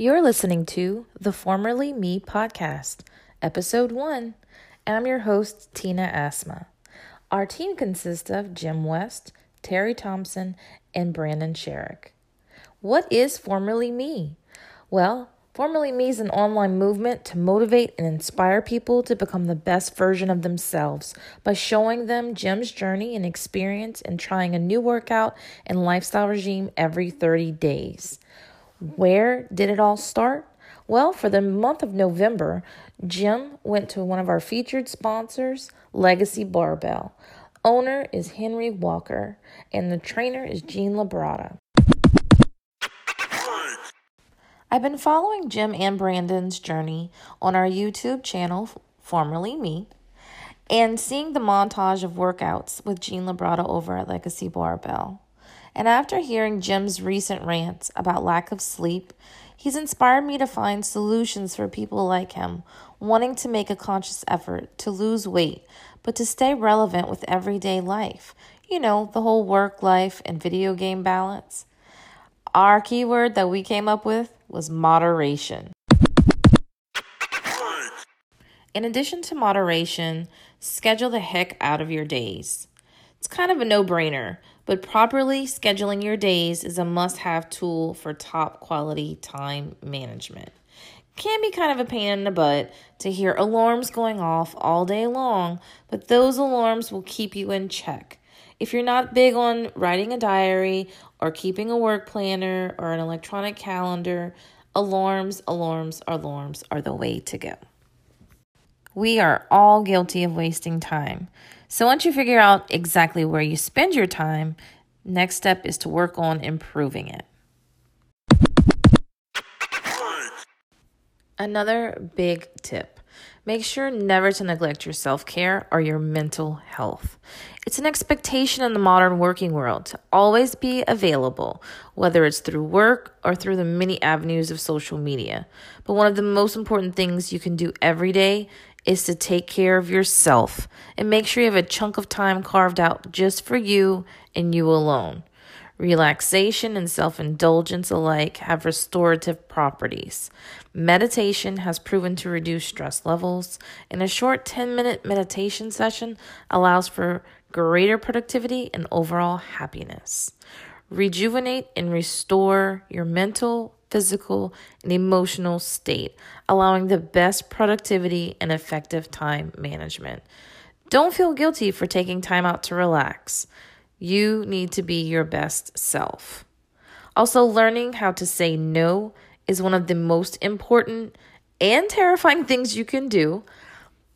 You're listening to the Formerly Me podcast, episode one, I'm your host, Tina Asma. Our team consists of Jim West, Terry Thompson, and Brandon Sherrick. What is Formerly Me? Well, Formerly Me is an online movement to motivate and inspire people to become the best version of themselves by showing them Jim's journey and experience in trying a new workout and lifestyle regime every 30 days. Where did it all start? Well, for the month of November, Jim went to one of our featured sponsors, Legacy Barbell. Owner is Henry Walker, and the trainer is Jean Labrada. I've been following Jim and Brandon's journey on our YouTube channel, formerly me, and seeing the montage of workouts with Jean Labrada over at Legacy Barbell. And after hearing Jim's recent rants about lack of sleep, he's inspired me to find solutions for people like him wanting to make a conscious effort to lose weight, but to stay relevant with everyday life. You know, the whole work life and video game balance. Our keyword that we came up with was moderation. In addition to moderation, schedule the heck out of your days. It's kind of a no brainer, but properly scheduling your days is a must have tool for top quality time management. Can be kind of a pain in the butt to hear alarms going off all day long, but those alarms will keep you in check. If you're not big on writing a diary or keeping a work planner or an electronic calendar, alarms, alarms, alarms are the way to go. We are all guilty of wasting time. So once you figure out exactly where you spend your time, next step is to work on improving it. Another big tip Make sure never to neglect your self care or your mental health. It's an expectation in the modern working world to always be available, whether it's through work or through the many avenues of social media. But one of the most important things you can do every day is to take care of yourself and make sure you have a chunk of time carved out just for you and you alone. Relaxation and self indulgence alike have restorative properties. Meditation has proven to reduce stress levels, and a short 10 minute meditation session allows for greater productivity and overall happiness. Rejuvenate and restore your mental, physical, and emotional state, allowing the best productivity and effective time management. Don't feel guilty for taking time out to relax. You need to be your best self. Also, learning how to say no is one of the most important and terrifying things you can do,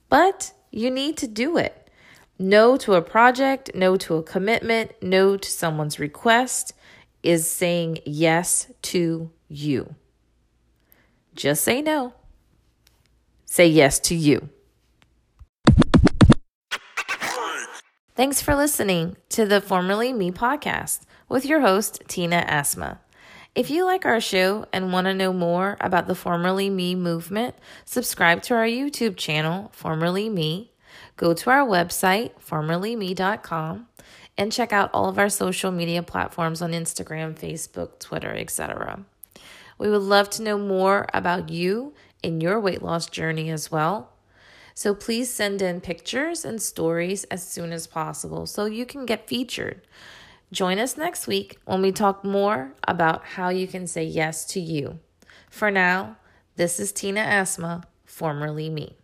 but you need to do it. No to a project, no to a commitment, no to someone's request is saying yes to you. Just say no. Say yes to you. Thanks for listening to the Formerly Me podcast with your host, Tina Asma. If you like our show and want to know more about the Formerly Me movement, subscribe to our YouTube channel, Formerly Me. Go to our website, formerlyme.com, and check out all of our social media platforms on Instagram, Facebook, Twitter, etc. We would love to know more about you and your weight loss journey as well. So please send in pictures and stories as soon as possible so you can get featured. Join us next week when we talk more about how you can say yes to you. For now, this is Tina Asma, formerly me.